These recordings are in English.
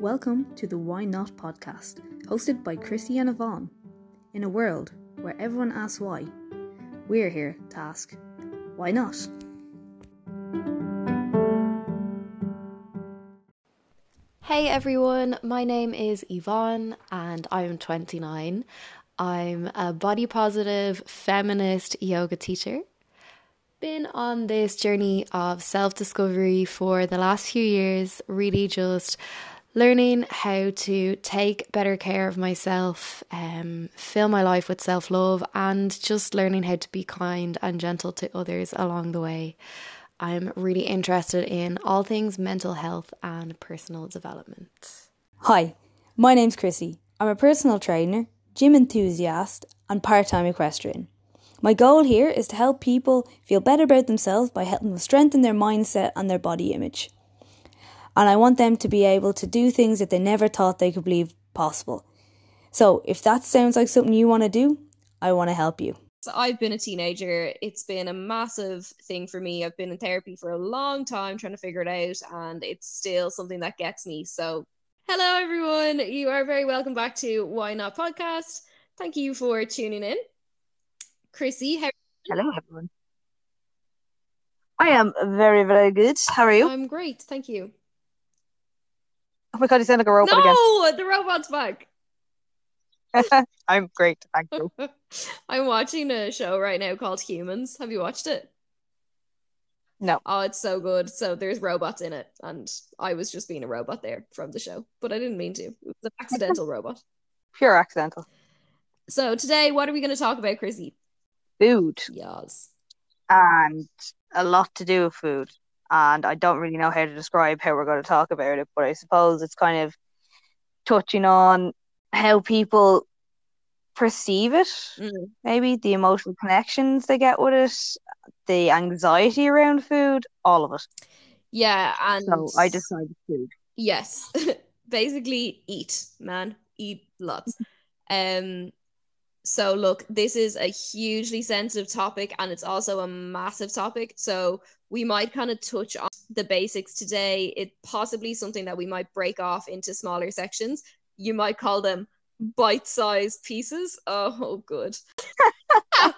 Welcome to the Why Not podcast, hosted by Chrissy and Yvonne. In a world where everyone asks why, we're here to ask, why not? Hey everyone, my name is Yvonne and I'm 29. I'm a body positive feminist yoga teacher. Been on this journey of self discovery for the last few years, really just learning how to take better care of myself, um, fill my life with self love, and just learning how to be kind and gentle to others along the way. I'm really interested in all things mental health and personal development. Hi, my name's Chrissy. I'm a personal trainer, gym enthusiast, and part time equestrian. My goal here is to help people feel better about themselves by helping them strengthen their mindset and their body image and I want them to be able to do things that they never thought they could believe possible. So, if that sounds like something you want to do, I want to help you. So I've been a teenager. It's been a massive thing for me. I've been in therapy for a long time trying to figure it out, and it's still something that gets me. So, hello everyone. You are very welcome back to Why Not Podcast. Thank you for tuning in. Chrissy, how Hello everyone. I am very, very good. How are you? I'm great, thank you. Oh my god, you sound like a robot no, again. the robot's back. I'm great, thank you. I'm watching a show right now called Humans. Have you watched it? No. Oh, it's so good. So there's robots in it, and I was just being a robot there from the show, but I didn't mean to. It was an accidental robot. Pure accidental. So today, what are we going to talk about, Chrissy? Food Yes. and a lot to do with food. And I don't really know how to describe how we're going to talk about it, but I suppose it's kind of touching on how people perceive it, Mm. maybe the emotional connections they get with it, the anxiety around food, all of it. Yeah, and So I decided food. yes, basically eat, man, eat lots. Um, so look, this is a hugely sensitive topic, and it's also a massive topic. So we might kind of touch on the basics today. It possibly something that we might break off into smaller sections. You might call them bite-sized pieces. Oh, good.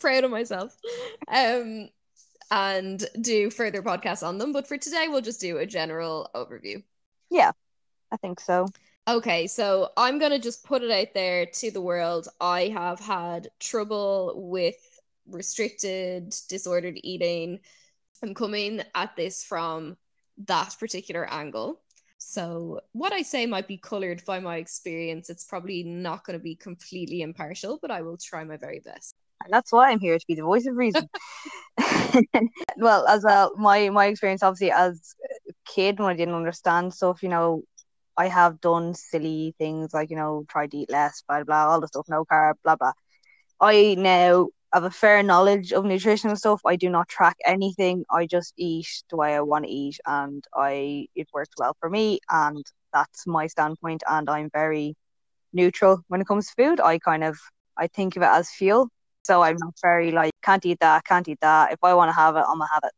Proud of myself. Um, and do further podcasts on them. But for today, we'll just do a general overview. Yeah, I think so. Okay, so I'm going to just put it out there to the world. I have had trouble with restricted, disordered eating. I'm coming at this from that particular angle. So, what I say might be colored by my experience. It's probably not going to be completely impartial, but I will try my very best. and that's why I'm here to be the voice of reason. well, as well, my my experience obviously as a kid when I didn't understand stuff, you know, I have done silly things like you know tried to eat less, blah blah, all the stuff, no carb, blah blah. I now have a fair knowledge of nutritional stuff. I do not track anything. I just eat the way I want to eat, and I it works well for me, and that's my standpoint. And I'm very neutral when it comes to food. I kind of I think of it as fuel. So I'm not very like can't eat that, can't eat that. If I want to have it, I'm gonna have it.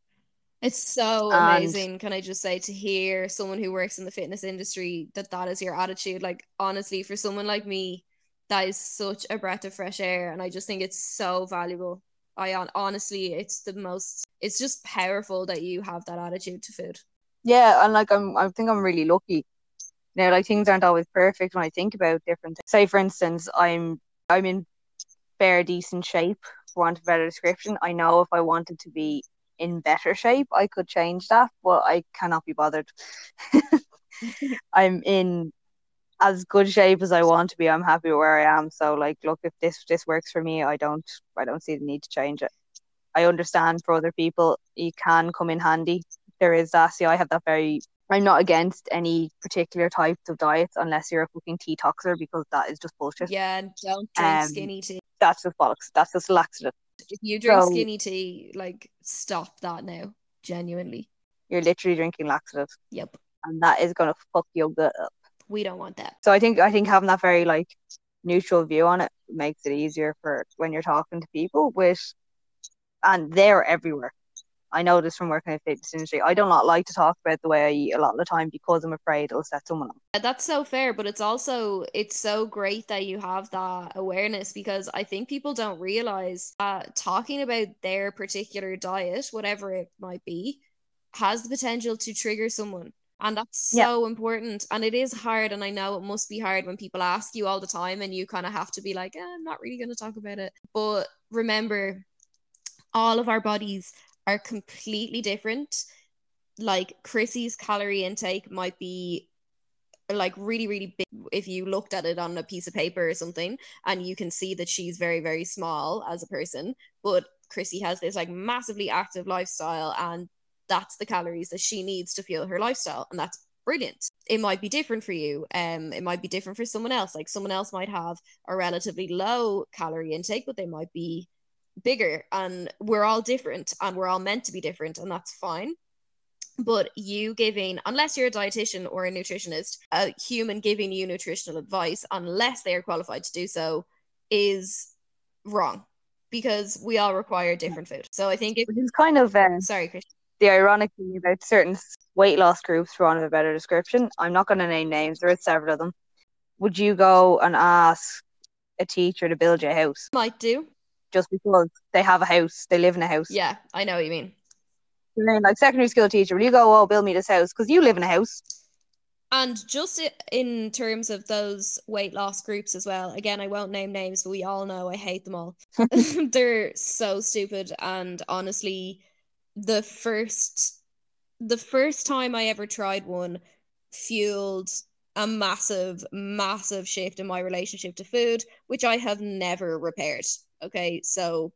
It's so And- amazing, can I just say, to hear someone who works in the fitness industry that that is your attitude. Like, honestly, for someone like me, that is such a breath of fresh air. And I just think it's so valuable. I honestly, it's the most, it's just powerful that you have that attitude to food. Yeah, and like I'm I think I'm really lucky. Now like things aren't always perfect when I think about different things. Say for instance, I'm I'm in fair decent shape, for want of a better description. I know if I wanted to be in better shape, I could change that, but I cannot be bothered. I'm in as good shape as I want to be. I'm happy where I am. So like look if this this works for me, I don't I don't see the need to change it. I understand for other people it can come in handy. There is that. See, I have that very I'm not against any particular types of diets unless you're a fucking detoxer because that is just bullshit. Yeah, don't drink Um, skinny tea. That's just bollocks. That's just laxative. If you drink so- skinny tea, like, stop that now. Genuinely. You're literally drinking laxative, Yep. and that is gonna fuck your gut up. We don't want that. So I think I think having that very like neutral view on it makes it easier for when you're talking to people with, and they're everywhere. I know this from working in the fitness industry. I do not like to talk about the way I eat a lot of the time because I'm afraid it'll set someone off. That's so fair, but it's also it's so great that you have that awareness because I think people don't realize that talking about their particular diet, whatever it might be, has the potential to trigger someone. And that's so yeah. important. And it is hard. And I know it must be hard when people ask you all the time and you kind of have to be like, eh, I'm not really going to talk about it. But remember, all of our bodies are completely different. Like Chrissy's calorie intake might be like really really big if you looked at it on a piece of paper or something and you can see that she's very very small as a person. But chrissy has this like massively active lifestyle and that's the calories that she needs to fuel her lifestyle and that's brilliant. It might be different for you um it might be different for someone else. Like someone else might have a relatively low calorie intake but they might be bigger and we're all different and we're all meant to be different and that's fine. But you giving unless you're a dietitian or a nutritionist a human giving you nutritional advice unless they are qualified to do so is wrong because we all require different food. So i think it's kind of um, sorry Christian. the ironic thing about certain weight loss groups for want of a better description i'm not going to name names there are several of them. Would you go and ask a teacher to build your house? Might do just because they have a house, they live in a house. Yeah, I know what you mean. You mean like secondary school teacher, will you go, oh, build me this house? Because you live in a house. And just in terms of those weight loss groups as well, again, I won't name names, but we all know I hate them all. They're so stupid. And honestly, the first the first time I ever tried one fueled a massive, massive shift in my relationship to food, which I have never repaired. Okay, so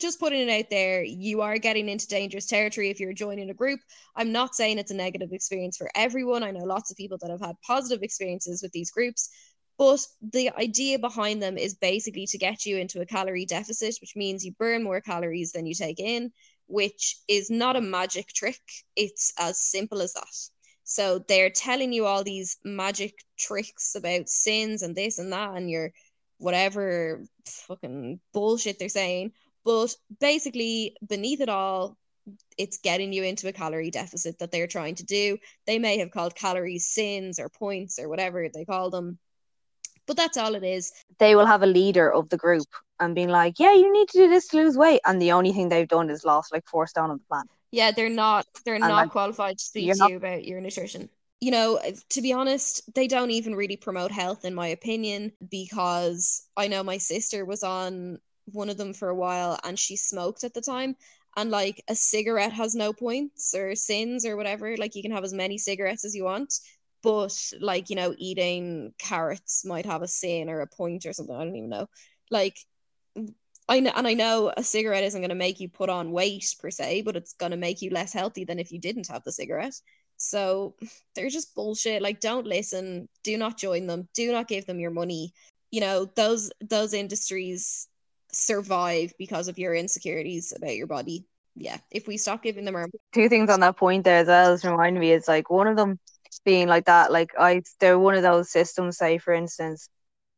just putting it out there, you are getting into dangerous territory if you're joining a group. I'm not saying it's a negative experience for everyone. I know lots of people that have had positive experiences with these groups, but the idea behind them is basically to get you into a calorie deficit, which means you burn more calories than you take in, which is not a magic trick. It's as simple as that. So they're telling you all these magic tricks about sins and this and that, and you're whatever fucking bullshit they're saying. But basically, beneath it all, it's getting you into a calorie deficit that they're trying to do. They may have called calories sins or points or whatever they call them. But that's all it is. They will have a leader of the group and being like, Yeah, you need to do this to lose weight. And the only thing they've done is lost like four stone on the plan. Yeah, they're not they're and not like, qualified to speak to not- you about your nutrition you know, eh, to be honest, they don't even really promote health, in my opinion, because I know my sister was on one of them for a while and she smoked at the time. And like a cigarette has no points or sins or whatever. Like you can have as many cigarettes as you want. But like, you know, eating carrots might have a sin or a point or something. I don't even know. Like, I know, and I know a cigarette isn't going to make you put on weight per se, but it's going to make you less healthy than if you didn't have the cigarette. So they're just bullshit. Like, don't listen. Do not join them. Do not give them your money. You know, those those industries survive because of your insecurities about your body. Yeah. If we stop giving them our two things on that point there as well as remind me is like one of them being like that, like I they're one of those systems, say for instance,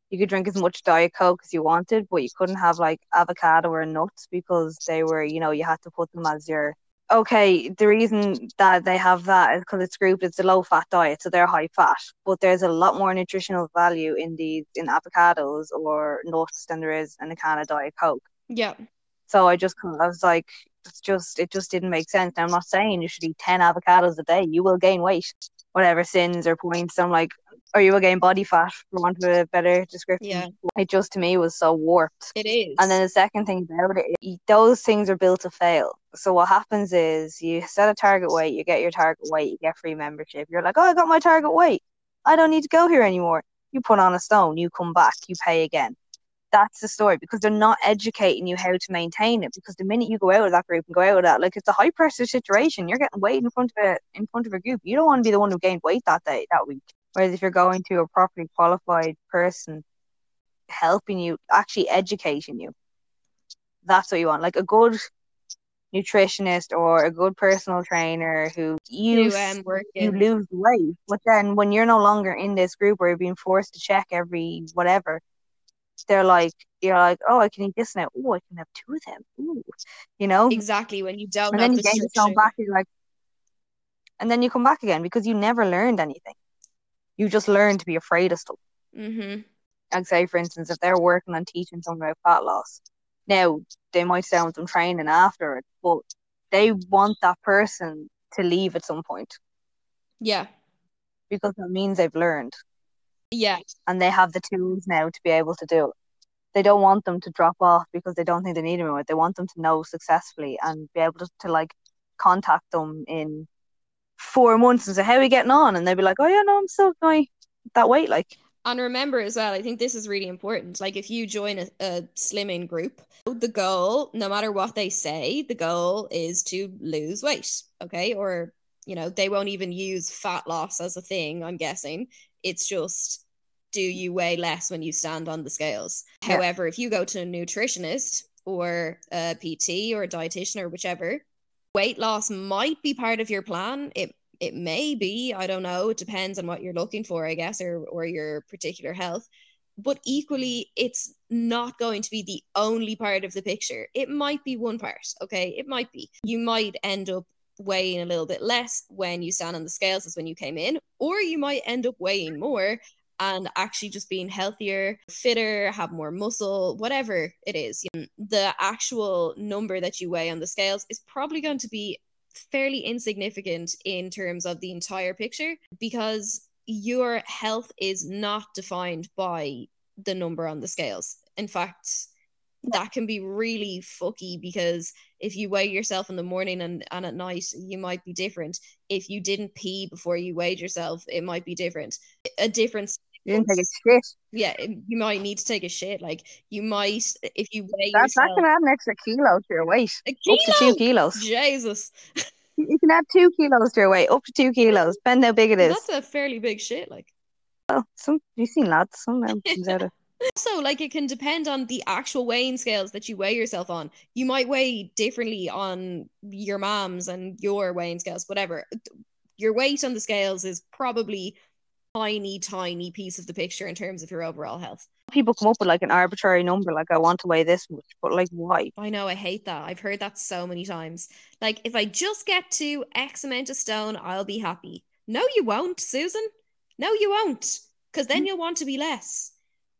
you could drink as much diet coke as you wanted, but you couldn't have like avocado or nuts because they were, you know, you had to put them as your okay, the reason that they have that is because it's grouped, it's a low fat diet, so they're high fat. But there's a lot more nutritional value in these in avocados or nuts than there is in a can of Diet Coke. Yeah. So I just I was like, it's just it just didn't make sense. I'm not saying you should eat ten avocados a day. You will gain weight, whatever sins or points. I'm like, or you will gain body fat for want of a better description. Yeah. It just to me was so warped. It is. And then the second thing about it, those things are built to fail. So what happens is you set a target weight, you get your target weight, you get free membership. You're like, oh, I got my target weight. I don't need to go here anymore. You put on a stone, you come back, you pay again. That's the story because they're not educating you how to maintain it. Because the minute you go out of that group and go out of that, like it's a high pressure situation. You're getting weight in front of a in front of a group. You don't want to be the one who gained weight that day that week. Whereas if you're going to a properly qualified person helping you, actually educating you, that's what you want. Like a good nutritionist or a good personal trainer who you um, you lose weight. But then when you're no longer in this group where you're being forced to check every whatever, they're like you're like, oh, I can eat this now. Oh, I can have two of them. Ooh, you know. Exactly when you don't and then the you gain yourself back. You're like, and then you come back again because you never learned anything. You just learn to be afraid of stuff. Mm-hmm. Like say, for instance, if they're working on teaching someone about fat loss, now they might stay with them training after it, but they want that person to leave at some point Yeah. because that means they've learned Yeah. and they have the tools now to be able to do it. They don't want them to drop off because they don't think they need them anymore. They want them to know successfully and be able to, to like contact them in four months and say, How are you getting on? And they'll be like, Oh yeah, no, I'm still going that weight. Like And remember as well, I think this is really important. Like if you join a, a slimming group, the goal, no matter what they say, the goal is to lose weight. Okay. Or, you know, they won't even use fat loss as a thing, I'm guessing. It's just do you weigh less when you stand on the scales? Yeah. However, if you go to a nutritionist or a PT or a dietitian or whichever, weight loss might be part of your plan. It it may be, I don't know, it depends on what you're looking for, I guess, or or your particular health. But equally, it's not going to be the only part of the picture. It might be one part, okay? It might be. You might end up weighing a little bit less when you stand on the scales as when you came in, or you might end up weighing more and actually just being healthier, fitter, have more muscle, whatever it is. Know, the actual number that you weigh on the scales is probably going to be fairly insignificant in terms of the entire picture because your health is not defined by the number on the scales. In fact, that can be really fucky because if you weigh yourself in the morning and, and at night, you might be different. If you didn't pee before you weighed yourself, it might be different. A difference you didn't take a shit. yeah, you might need to take a shit. Like you might, if you weigh That, that yourself, can add an extra kilo to your weight. a Up to two kilos. Jesus, You can add two kilos to your weight, up to two kilos, depending how big it is. that's a fairly big shit. Like Well, some you've seen lots. some of them comes out of also, like it can depend on the actual weighing scales that you weigh yourself on. You might weigh differently on your mom's and your weighing scales, whatever. Your weight on the scales is probably tiny, tiny piece of the picture in terms of your overall health. people come up with like an arbitrary number, like I want to weigh this much, but like why? I know, I hate that. I've heard that so many times. Like, if I just get to X amount of stone, I'll be happy. No, you won't, Susan. No, you won't. Because then mm. you'll want to be less.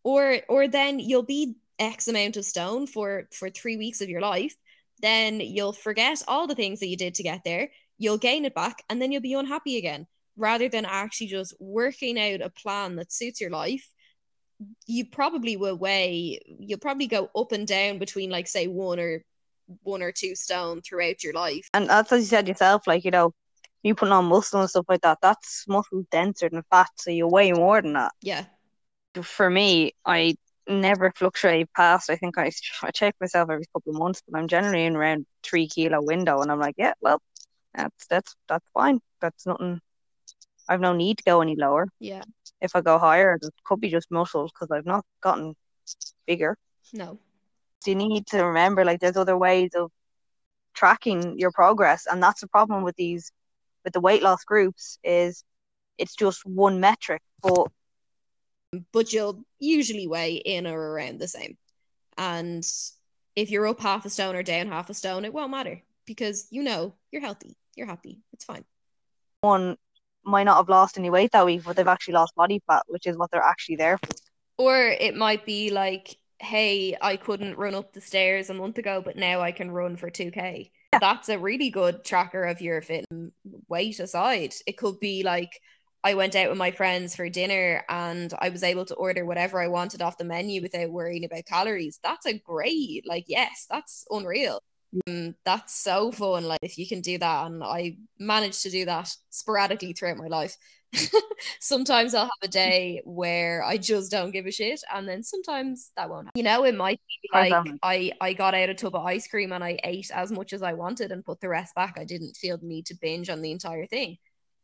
Or or then you'll be X amount of stone for for three weeks of your life. Then you'll forget all the things that you did to get there. You'll gain it back, and then you'll be unhappy again. Rather than actually just working out a plan that suits your life you probably will weigh you'll probably go up and down between like say one or one or two stone throughout your life And that's as you said yourself, like, you know, you putting on muscle and stuff like that, that's muscle denser than fat, so you weigh more than that. yeah For me, I never fluctuate past. I think I I check myself every couple of months, but I'm generally in around three kilo window, and I'm like, yeah, well, that's that's that's fine. That's nothing. I've no need to go any lower. yeah If I go higher, it could be just muscles because I've not gotten bigger. no So you need to remember, like, there's other ways of tracking your progress, and that's the problem with these, with the weight loss groups, is it's just one metric, but but you'll usually weigh in or around the same and if you're up half a stone or down half a stone it won't matter because you know you're healthy you're happy it's fine one might not have lost any weight that week, but they've actually lost body fat, which is what they're actually there for. Or it might be like, hey, I couldn't run up the stairs a month ago, but now I can run for 2K. That's a really good tracker of your fit. Weight aside, it could be like, I went out with my friends for dinner and I was able to order whatever I wanted off the menu without worrying about calories. That's a great, like, yes, that's unreal. Um, that's so fun. Like, if you can do that, and I managed to do that sporadically throughout my life. sometimes I'll have a day where I just don't give a shit, and then sometimes that won't happen. You know, it might be like? I, I got out a tub of ice cream and I ate as much as I wanted and put the rest back. I didn't feel the need to binge on the entire thing.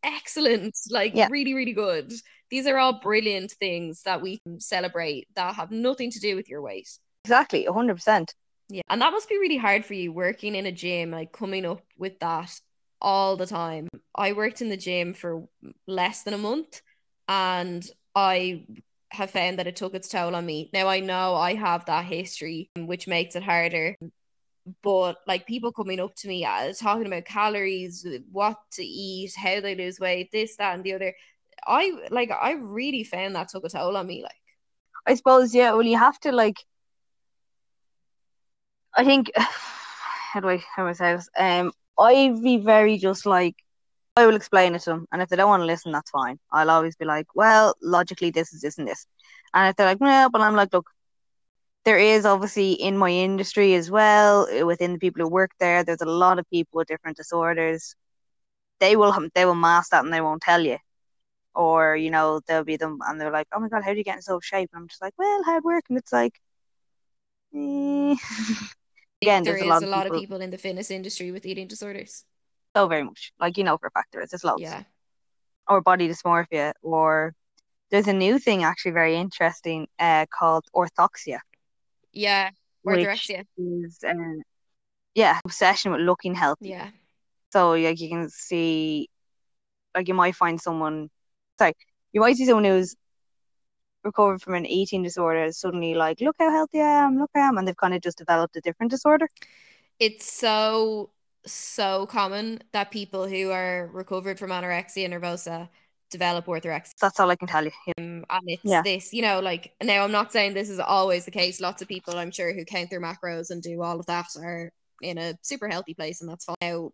Excellent. Like, Yeah. really, really good. These are all brilliant things that we can celebrate that have nothing to do with your weight. Exactly, 100%. Yeah. And that must be really hard for you working in a gym, like coming up with that all the time. I worked in the gym for less than a month and I have found that it took its toll on me. Now I know I have that history, which makes it harder. But like people coming up to me uh, talking about calories, what to eat, how they lose weight, this, that, and the other. I like I really found that took a toll on me. Like I suppose, yeah, well you have to like I think how do I how do I say this? Um I'd be very just like I will explain it to them, and if they don't want to listen, that's fine. I'll always be like, well, logically, this is this and this, and if they're like, no, but I'm like, look, there is obviously in my industry as well, within the people who work there, there's a lot of people with different disorders. They will they will mask that and they won't tell you, or you know they'll be them and they're like, oh my god, how do you get in so shape? And I'm just like, well, hard work, and it's like. Eh. Again, there there's is a lot, a of, lot people, of people in the fitness industry with eating disorders. so very much like you know for a fact there is there's loads Yeah. or body dysmorphia or there's a new thing actually very interesting uh called orthoxia Yeah. which Orthorexia. is uh, yeah obsession with looking healthy Yeah. so like you can see like you might find someone sorry you might see someone who's recovered from an eating disorder is suddenly like look how healthy I am look how I am and they've kind of just developed a different disorder It's so so common that people who are recovered from anorexia nervosa develop orthorexia. that's all I can tell you Um, and it's Yeah. this, you know, like now I'm not saying this is always the case. Lots of people I'm sure who count their macros and do all of that are in a super healthy place and that's fine. Now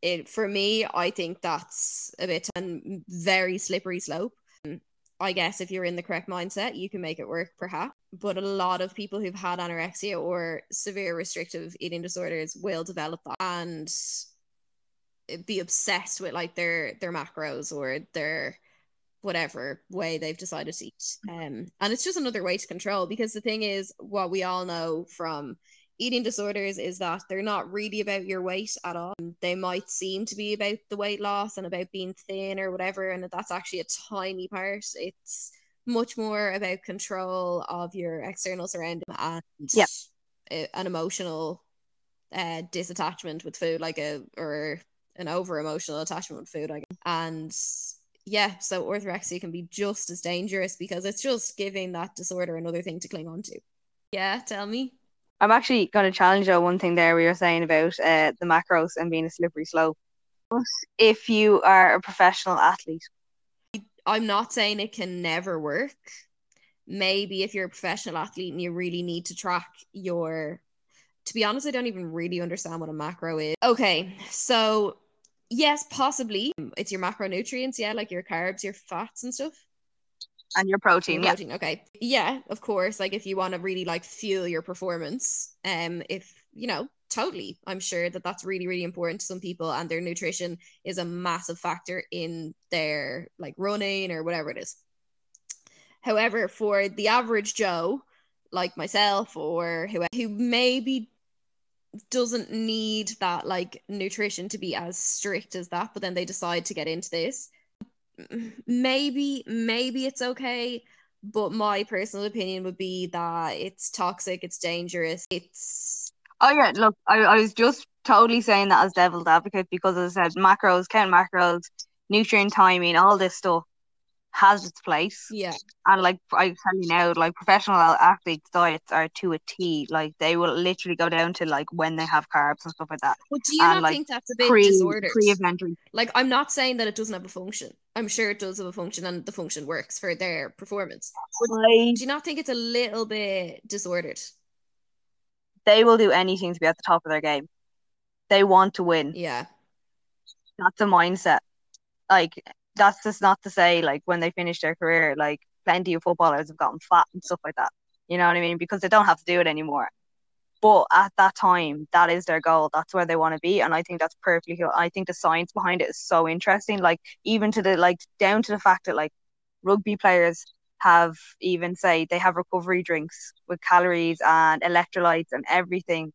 it for me, I think that's a bit and very slippery slope. I guess if you're in the correct mindset, you can make it work perhaps. But a lot of people who've had anorexia or severe restrictive eating disorders will develop that and be obsessed with like their their macros or their whatever way they've decided to eat. Um, and it's just another way to control because the thing is, what we all know from eating disorders is that they're not really about your weight at all. They might seem to be about the weight loss and about being thin or whatever, and that's actually a tiny part. It's much more about control of your external surrounding and Yep. a- an emotional uh disattachment with food, like a or an over emotional attachment with food, I guess. And yeah, so orthorexia can be just as dangerous because it's just giving that disorder another thing to cling on to. Yeah, tell me. I'm actually going to challenge you on one thing there we were saying about uh, the macros and being a slippery slope. If you are a professional athlete, I'm not saying it can never work. Maybe if you're a professional athlete and you really need to track your to be honest, I don't even really understand what a macro is. Okay, so yes, possibly it's your macronutrients, yeah, like your carbs, your fats and stuff. And your protein, yeah, protein. Okay. Yeah, of course. Like if you want to really like fuel your performance, um, if you know, totally. I'm sure that that's really, really important to some people, and their nutrition is a massive factor in their like running or whatever it is. However, for the average Joe, like myself, or who who maybe doesn't need that like nutrition to be as strict as that, but then they decide to get into this maybe maybe it's okay but my personal opinion would be that it's toxic it's dangerous it's Oh yeah, look, I, I was just totally saying that as devil's advocate because as I said, macros, count macros, nutrient timing, all this stuff has its place. yeah And like I tell you now, like professional athletes' diets are to a T. Like they will literally go down to like when they have carbs and stuff like that. but do you And, not like, think that's a bit Pre disordered pre event like i'm not saying that it doesn't have a function i'm sure it does have a function and the function works for their performance I, do you not think it's a little bit disordered they will do anything to be at the top of their game. They want to win. yeah That's a mindset. Like that's just not to say like when they finish their career, like plenty of footballers have gotten fat and stuff like that. You know what I mean? Because they don't have to do it anymore. But at that time, that is their goal. That's where they want to be, and I think that's perfectly. cool. I think the science behind it is so interesting. Like even to the like down to the fact that like rugby players have even say they have recovery drinks with calories and electrolytes and everything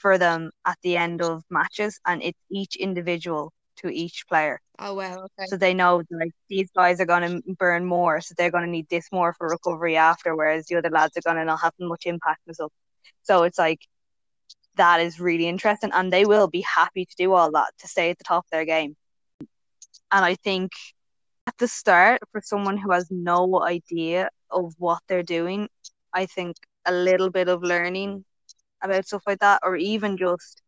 for them at the end of matches, and it's each individual to each player. oh wow okay So they know like these guys are going to burn more, so they're going to need this more for recovery after, whereas the other lads are going to not have much impact and stuff. So it's like that is really interesting, and they will be happy to do all that to stay at the top of their game. And I think at the start for someone who has no idea of what they're doing, I think a little bit of learning about stuff like that, or even just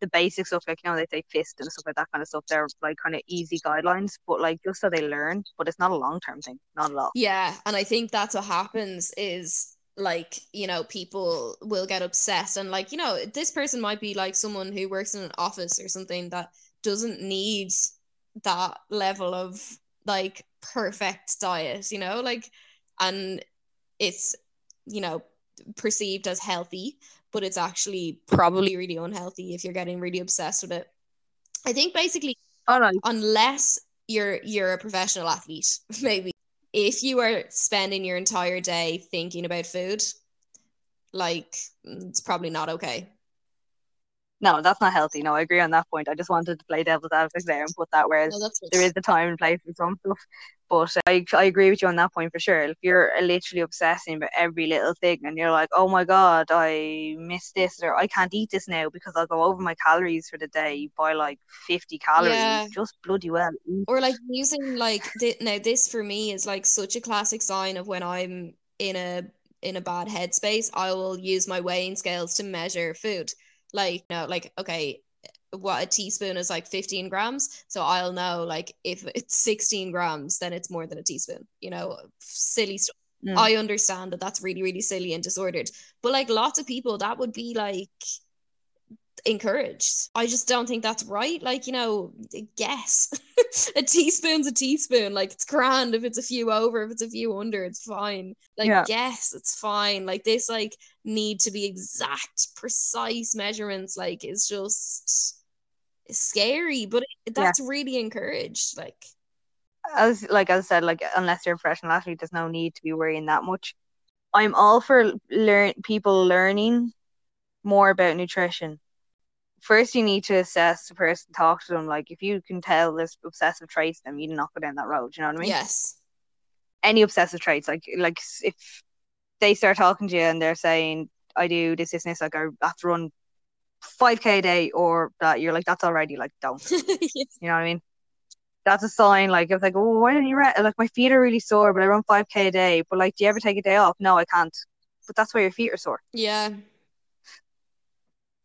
the basic stuff, like you know, they say fist and stuff like that kind of stuff. They're like kind of easy guidelines, but like just so they learn. But it's not a long term thing, not at all. Yeah, and I think that's what happens is like you know people will get obsessed and like you know this person might be like someone who works in an office or something that doesn't need that level of like perfect diet you know like and it's you know perceived as healthy but it's actually probably really unhealthy if you're getting really obsessed with it. I think basically Oh no, unless you're you're a professional athlete maybe if you are spending your entire day thinking about food like it's probably not okay no, that's not healthy. No, I agree on that point. I just wanted to play devil's advocate there and put that whereas no, there is the time and place for some stuff. But I, I agree with you on that point for sure. If you're uh, literally obsessing about every little thing and you're like, oh my god, I missed this or I can't eat this now because I'll go over my calories for the day by like 50 calories, Yeah. just bloody well. or like using like th- now this for me is like such a classic sign of when I'm in a in a bad headspace I will use my weighing scales to measure food like you know like okay what a teaspoon is like 15 grams? So I'll know like if it's 16 grams then it's more than a teaspoon you know? Silly stuff Mm. I understand that that's really really silly and disordered. But like lots of people that would be like encouraged. I just don't think that's right. Like, you know, guess a teaspoon's a teaspoon. Like, it's grand if it's a few over, if it's a few under, it's fine. Like, Yeah. guess it's fine. Like, this, like, need to be exact, precise measurements, like, is just scary, but it, that's really encouraged. Like, as like I said, like unless you're a professional athlete, there's no need to be worrying that much. I'm all for learn people learning more about nutrition. First, you need to assess the person, talk to them. Like if you can tell this obsessive traits, then you not go down that road. You know what I mean? yes. Any obsessive traits, like like if they start talking to you and they're saying, "I do this, this, and this," like I have to run five k a day, or that you're like, that's already like don't. Yes. You know what I mean? That's a sign. Like if like, oh, why don't you run? Like my feet are really sore, but I run five k a day. But like, do you ever take a day off? No, I can't. But that's why your feet are sore. Yeah.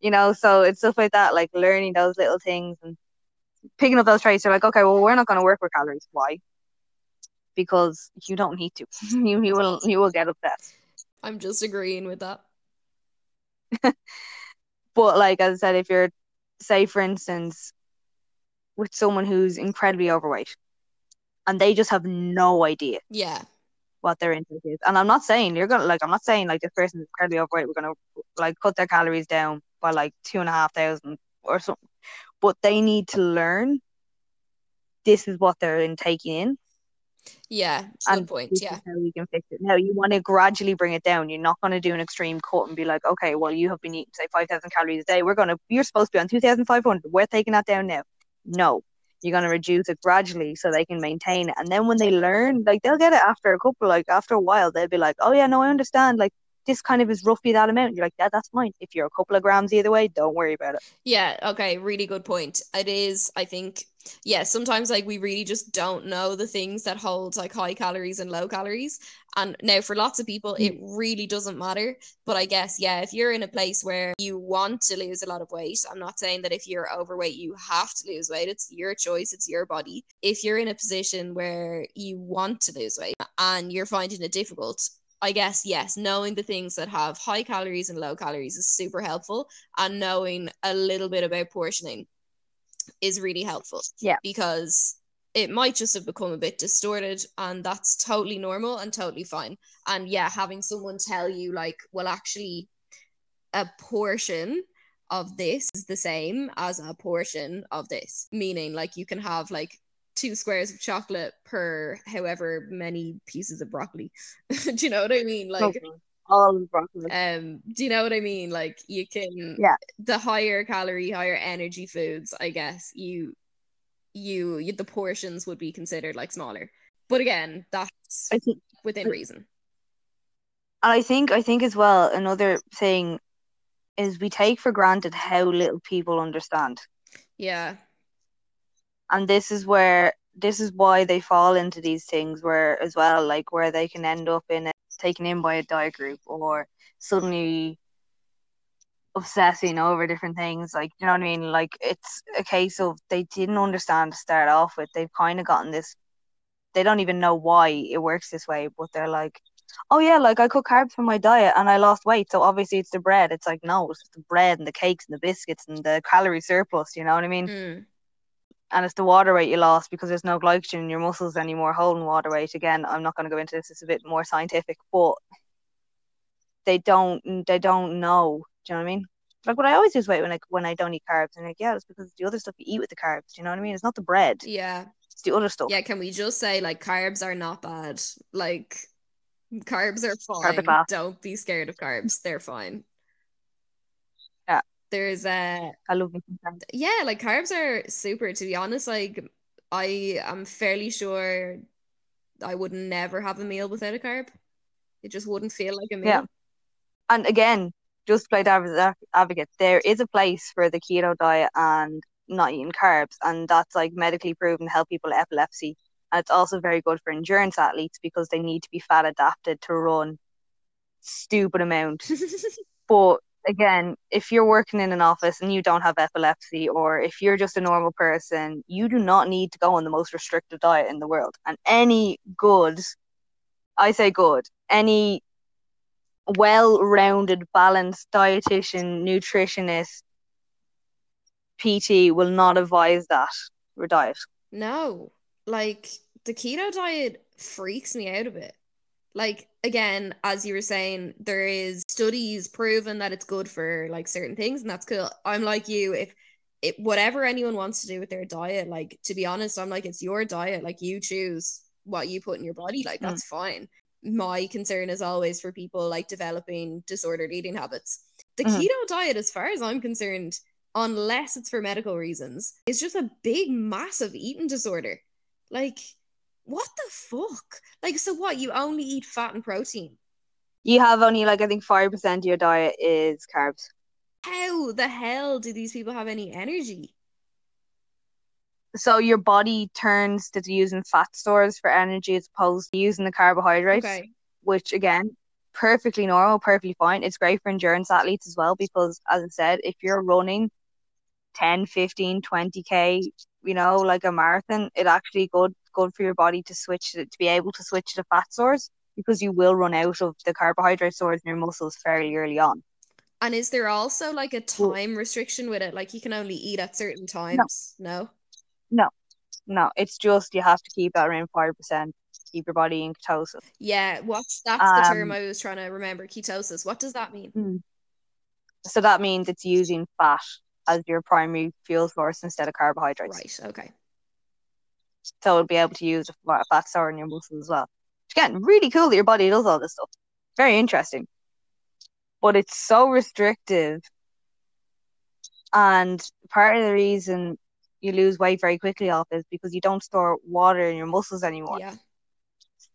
You know, so it's stuff like that, like learning those little things and picking up those traits. you're like, okay, well, we're not going to work with calories. Why? Because you don't need to. you you will you will get obsessed. I'm just agreeing with that. But like as I said, if you're say for instance with someone who's incredibly overweight and they just have no idea Yeah. what their intake is. And I'm not saying you're gonna like I'm not saying like this person's incredibly overweight, we're gonna like cut their calories down by like two and a half thousand or something. But they need to learn this is what they're in taking in Yeah. and point. Yeah. how we can fix it. Now you want to gradually bring it down. You're not gonna do an extreme cut and be like, okay, well you have been eating say five thousand calories a day. We're gonna you're supposed to be on two thousand five hundred. We're taking that down now. No. You're gonna reduce it gradually so they can maintain it. And then when they learn, like they'll get it after a couple, like after a while, they'll be like, Oh yeah, no, I understand. Like this kind of is roughly that amount. You're like, Yeah, that's fine. If you're a couple of grams either way, don't worry about it. Yeah, okay, really good point. It is, I think, yeah, sometimes like we really just don't know the things that hold like high calories and low calories. And now for lots of people, it mm. really doesn't matter. But I guess, yeah, if you're in a place where you want to lose a lot of weight, I'm not saying that if you're overweight, you have to lose weight. It's your choice, it's your body. If you're in a position where you want to lose weight and you're finding it difficult, I guess, yes, knowing the things that have high calories and low calories is super helpful and knowing a little bit about portioning is really helpful. Yeah. Because it might just have become a bit distorted and that's totally normal and totally fine. And yeah, having someone tell you like, well actually a portion of this is the same as a portion of this, meaning like you can have like two squares of chocolate per however many pieces of broccoli. Do you know what I mean? Like all of the broccoli. um, do you know what I mean? Like you can Yeah. the higher calorie, higher energy foods, I guess you you, you the portions would be considered like smaller. But again, that's I think within reason. And I think I think as well another thing is we take for granted how little people understand. Yeah. And this is where this is why they fall into these things where as well, like where they can end up in taken in by a diet group or suddenly obsessing over different things. Like, you know what I mean? Like it's a case of they didn't understand to start off with. They've kind of gotten this. They don't even know why it works this way, but they're like, oh yeah, like I cut carbs from my diet and I lost weight, so obviously it's the bread. It's like no, it's the bread and the cakes and the biscuits and the calorie surplus. You know what I mean? Mm. And it's the water weight you lost because there's no glycogen in your muscles anymore holding water weight. Again, I'm not going to go into this. It's a bit more scientific, but they don't they don't know. Do you know what I mean? Like what I always lose weight when I when I don't eat carbs, and like yeah, it's because the other stuff you eat with the carbs. Do you know what I mean? It's not the bread. Yeah. It's the other stuff. Yeah, can we just say like carbs are not bad? Like carbs are Carbs fine. Don't be scared of carbs. They're fine. There's a I love me yeah, like carbs are super to be honest. Like I am fairly sure I would never have a meal without a carb. It just wouldn't feel like a meal. Yeah. And again, just play devil's advocate, there is a place for the keto diet and not eating carbs, and that's like medically proven to help people with epilepsy. And it's also very good for endurance athletes because they need to be fat adapted to run stupid amount. But again, if you're working in an office and you don't have epilepsy, or if you're just a normal person, you do not need to go on the most restrictive diet in the world. And any good, I say good, any well rounded, balanced dietitian, nutritionist, PT will not advise that diet. No, like the keto diet freaks me out a bit. Like again, as you were saying, there is studies proven that it's good for like certain things, and that's cool. I'm like you, if it whatever anyone wants to do with their diet, like to be honest, I'm like it's your diet, like you choose what you put in your body, like Mm. that's fine. My concern is always for people like developing disordered eating habits. The Mhm. keto diet, as far as I'm concerned, unless it's for medical reasons, is just a big, massive eating disorder. Like, what the fuck? Like, so what? You only eat fat and protein. You have only like I think five percent of your diet is carbs. How the hell do these people have any energy? So your body turns to using fat stores for energy as opposed to using the carbohydrates, Okay. which again, perfectly normal, perfectly fine. It's great for endurance athletes as well because as I said, if you're running 10, 15, 20k, you know, like a marathon, it actually good good for your body to switch to, to be able to switch to fat stores because you will run out of the carbohydrate stores in your muscles fairly early on. And is there also like a time restriction with it? Like you can only eat at certain times? No. No, No. it's just you have to keep that around five percent, keep your body in ketosis. Yeah, what's that's the term Um, I was trying to remember. Ketosis. What does that mean? So that means it's using fat as your primary fuel source instead of carbohydrates. Right. Okay. So it'll be able to use a fa- fat store in your muscles as well. Which again, really cool that your body does all this stuff. Very interesting. But it's so restrictive. And part of the reason you lose weight very quickly off is because you don't store water in your muscles anymore. Yeah.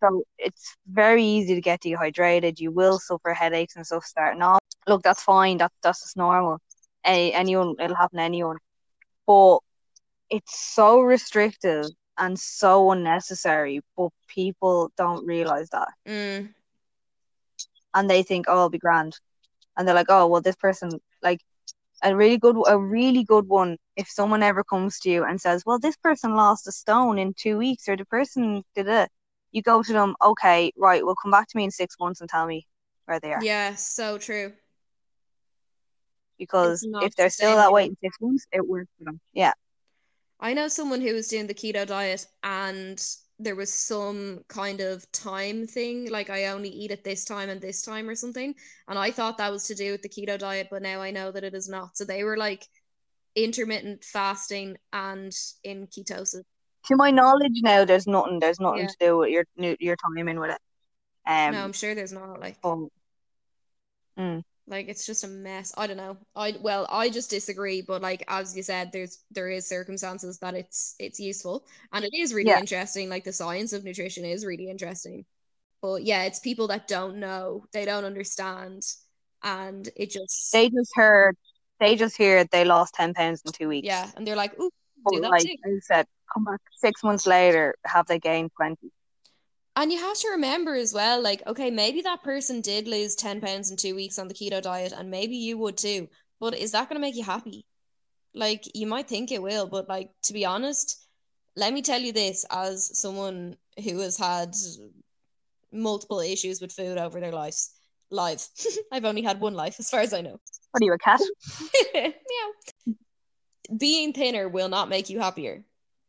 So it's very easy to get dehydrated. You will suffer headaches and stuff starting off. Look, that's fine. That that's just normal. Any, anyone, it'll happen to anyone. But it's so restrictive and so unnecessary. But people don't realize that, Mm. and they think, "Oh, I'll be grand," and they're like, "Oh, well, this person like." A really good, a really good one. If someone ever comes to you and says, "Well, this person lost a stone in two weeks," or the person did it, you go to them, "Okay, right, well, come back to me in six months and tell me where they are." Yeah, so true. Because if they're still that weight in six months, it works for them. Yeah, I know someone who was doing the keto diet and there was some kind of time thing, like I only eat at this time and this time or something. And I thought that was to do with the keto diet, but now I know that it is not. So they were like intermittent fasting and in ketosis. to my knowledge now, there's nothing. There's nothing Yeah. to do with your your timing with it. Um, No, I'm sure there's not like but- mm, like it's just a mess. I don't know. I well, I just disagree, but like as you said, there's there is circumstances that it's it's useful and it is really Yeah. interesting. Like the science of nutrition is really interesting. But yeah, it's people that don't know, they don't understand, and it just they just heard. They just heard they lost ten pounds in two weeks. yeah, and they're like, "Ooh, But do that like too." I said, come back six months later, have they gained twenty? And you have to remember as well, like, okay, maybe that person did lose 10 pounds in two weeks on the keto diet, and maybe you would too. But is that going to make you happy? Like, you might think it will, but, like, to be honest, let me tell you this as someone who has had multiple issues with food over their lives. Lives. I've only had one life, as far as I know. What are you, a cat? yeah. Being thinner will not make you happier.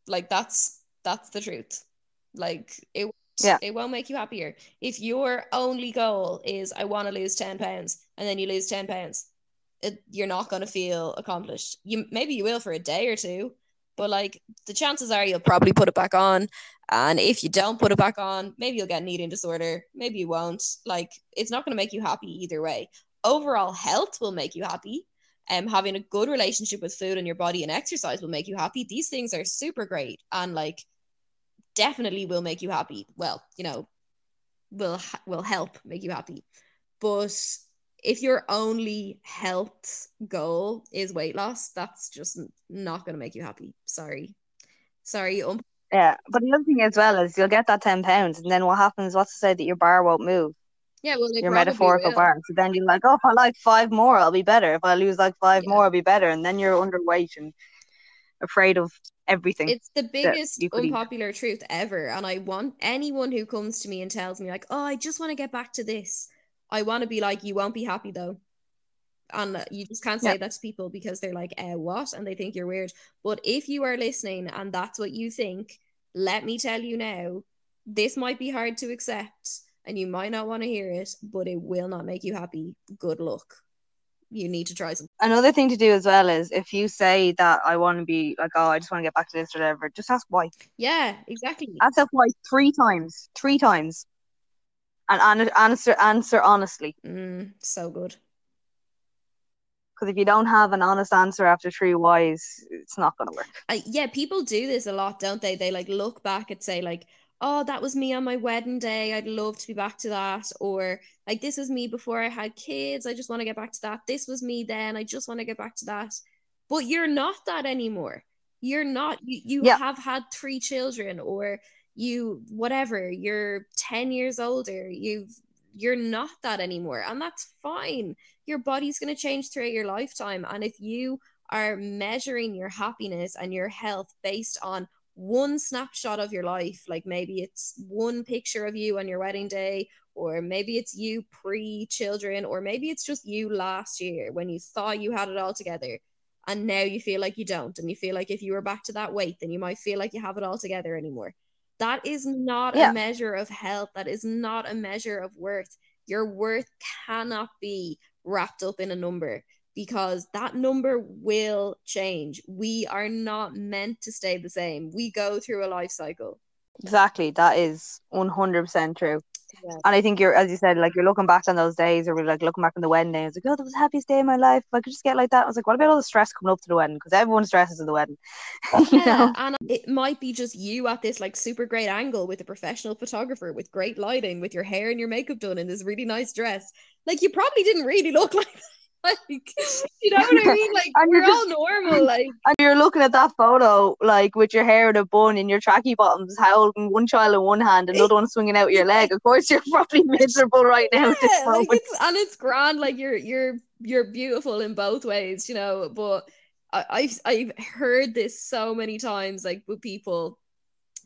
Like, that's that's the truth. Like, it Yeah. it won't make you happier. If your only goal is I want to lose 10 pounds and then you lose 10 pounds, you're not going to feel accomplished. You maybe you will for a day or two, but like the chances are you'll probably put it back on. And if you don't put it back on, maybe you'll get an eating disorder, maybe you won't. Like it's not going to make you happy either way. Overall health will make you happy. Um, having a good relationship with food and your body and exercise will make you happy. These things are super great and like definitely will make you happy. Well, you know, will will help make you happy. But if your only health goal is weight loss, that's just not going to make you happy. Sorry, sorry. Um, Yeah, but the other thing as well is you'll get that ten pounds, and then what happens? What's to say that your bar won't move? yeah, well, your metaphorical will. bar. So then you're like, oh, if I like five more, I'll be better. If I lose like five Yeah. more, I'll be better. And then you're underweight and afraid of everything. It's the biggest could eat. unpopular truth ever. And I want anyone who comes to me and tells me, like, oh, I just want to get back to this. I want to be like, you won't be happy though. And you just can't say that to people because they're like, uh, what? And they think you're weird. But if you are listening and that's what you think, let me tell you now, this might be hard to accept and you might not want to hear it, but it will not make you happy. Good luck. You need to try something. Another thing to do as well is if you say that I want to be like, oh, I just want to get back to this or whatever, just ask why. Yeah, exactly. Ask why three times, three times, and an- answer answer honestly. Mm, so good. Because if you don't have an honest answer after three whys, it's not going to work. I, yeah, people do this a lot, don't they? They like look back and say like, "Oh, that was me on my wedding day. I'd love to be back to that." Or like, "This was me before I had kids. I just want to get back to that. This was me then. I just want to get back to that." But you're not that anymore. You're not. You, you Yeah. have had three children, or you whatever. You're ten years older. You've you're not that anymore, and that's fine. Your body's going to change throughout your lifetime, and if you are measuring your happiness and your health based on one snapshot of your life. Like maybe it's one picture of you on your wedding day, or maybe it's you pre children, or maybe it's just you last year when you thought you had it all together. And now you feel like you don't. And you feel like if you were back to that weight, then you might feel like you have it all together anymore. That is not Yeah. a measure of health. That is not a measure of worth. Your worth cannot be wrapped up in a number because that number will change. We are not meant to stay the same. We go through a life cycle. Exactly. That is 100% true. Yeah. And I think you're, as you said, like you're looking back on those days, or we're like looking back on the wedding day. It's like, oh, that was the happiest day of my life. If I could just get like that. I was like, what about all the stress coming up to the wedding? Because everyone stresses at the wedding. you Yeah, know? and it might be just you at this like super great angle with a professional photographer with great lighting, with your hair and your makeup done in this really nice dress. Like you probably didn't really look like that. Like, you know what I mean? Like And we're you're all normal. Like And you're looking at that photo, like with your hair in a bun and your tracky bottoms, holding one child in one hand, another one swinging out your leg. Of course, you're probably miserable right now at this yeah, like it's and it's grand. Like you're you're you're beautiful in both ways, you know. But I, I've I've heard this so many times, like with people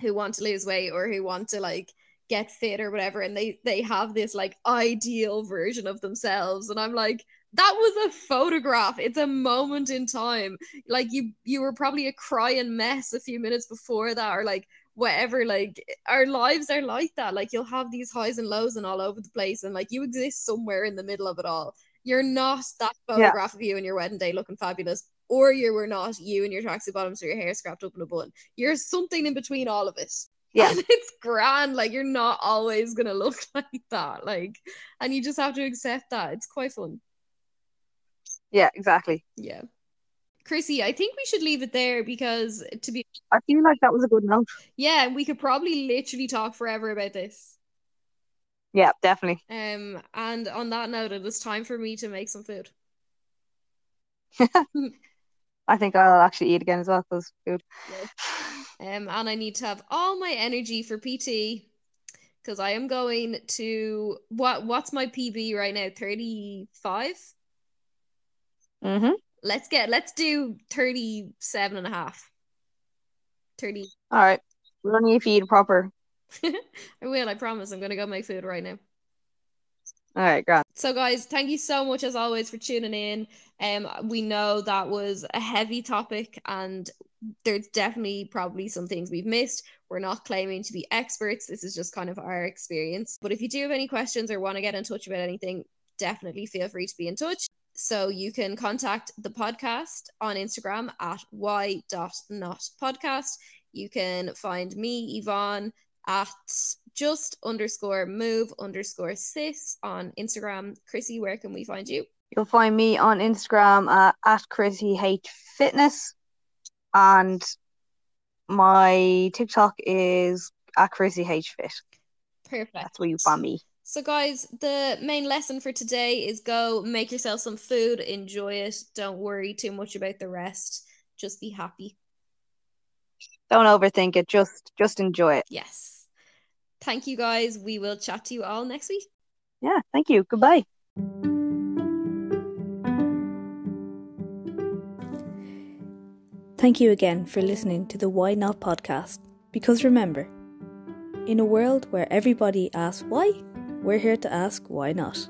who want to lose weight or who want to like get fit or whatever, and they they have this like ideal version of themselves, and I'm like. That was a photograph. It's a moment in time. Like you, you were probably a crying mess a few minutes before that, or like whatever. Like our lives are like that. Like you'll have these highs and lows and all over the place and like you exist somewhere in the middle of it all. You're not that Yeah. photograph of you in your wedding day looking fabulous or you were not you in your tracksuit bottoms or your hair scrapped up in a bun. You're something in between all of it. Yeah. and it's grand. Like you're not always gonna look like that. Like and you just have to accept that. It's quite fun Yeah, exactly. yeah Chrissy, I think we should leave it there because to be I feel like that was a good note. yeah, we could probably literally talk forever about this. Yeah, definitely. Um, and on that note, it is time for me to make some food. I think I'll actually eat again as well because food. Um, and I need to have all my energy for PT because I am going to what what's my PB right now? 35? Mm-hmm. Let's get let's do 37 and a half. 30. All right. We only if you eat proper. I will, I promise. I'm gonna go make food right now. All right, grand. So, guys, thank you so much as always for tuning in. Um, we know that was a heavy topic, and there's definitely probably some things we've missed. We're not claiming to be experts. This is just kind of our experience. But if you do have any questions or want to get in touch about anything, definitely feel free to be in touch. So you can contact the podcast on Instagram at y.notpodcast. You can find me, Yvonne, at just underscore move underscore sis on Instagram. Chrissy, where can we find you? You'll find me on Instagram uh, at Chrissy H Fitness, and my TikTok is at Chrissy H Fit. Perfect. That's where you find me. So, guys, the main lesson for today is go make yourself some food, enjoy it. Don't worry too much about the rest. Just be happy. Don't overthink it. Just just enjoy it. Yes. Thank you, guys. We will chat to you all next week. Yeah. Thank you. Goodbye. Thank you again for listening to the Why Not podcast. Because remember, in a world where everybody asks why, we're here to ask why not.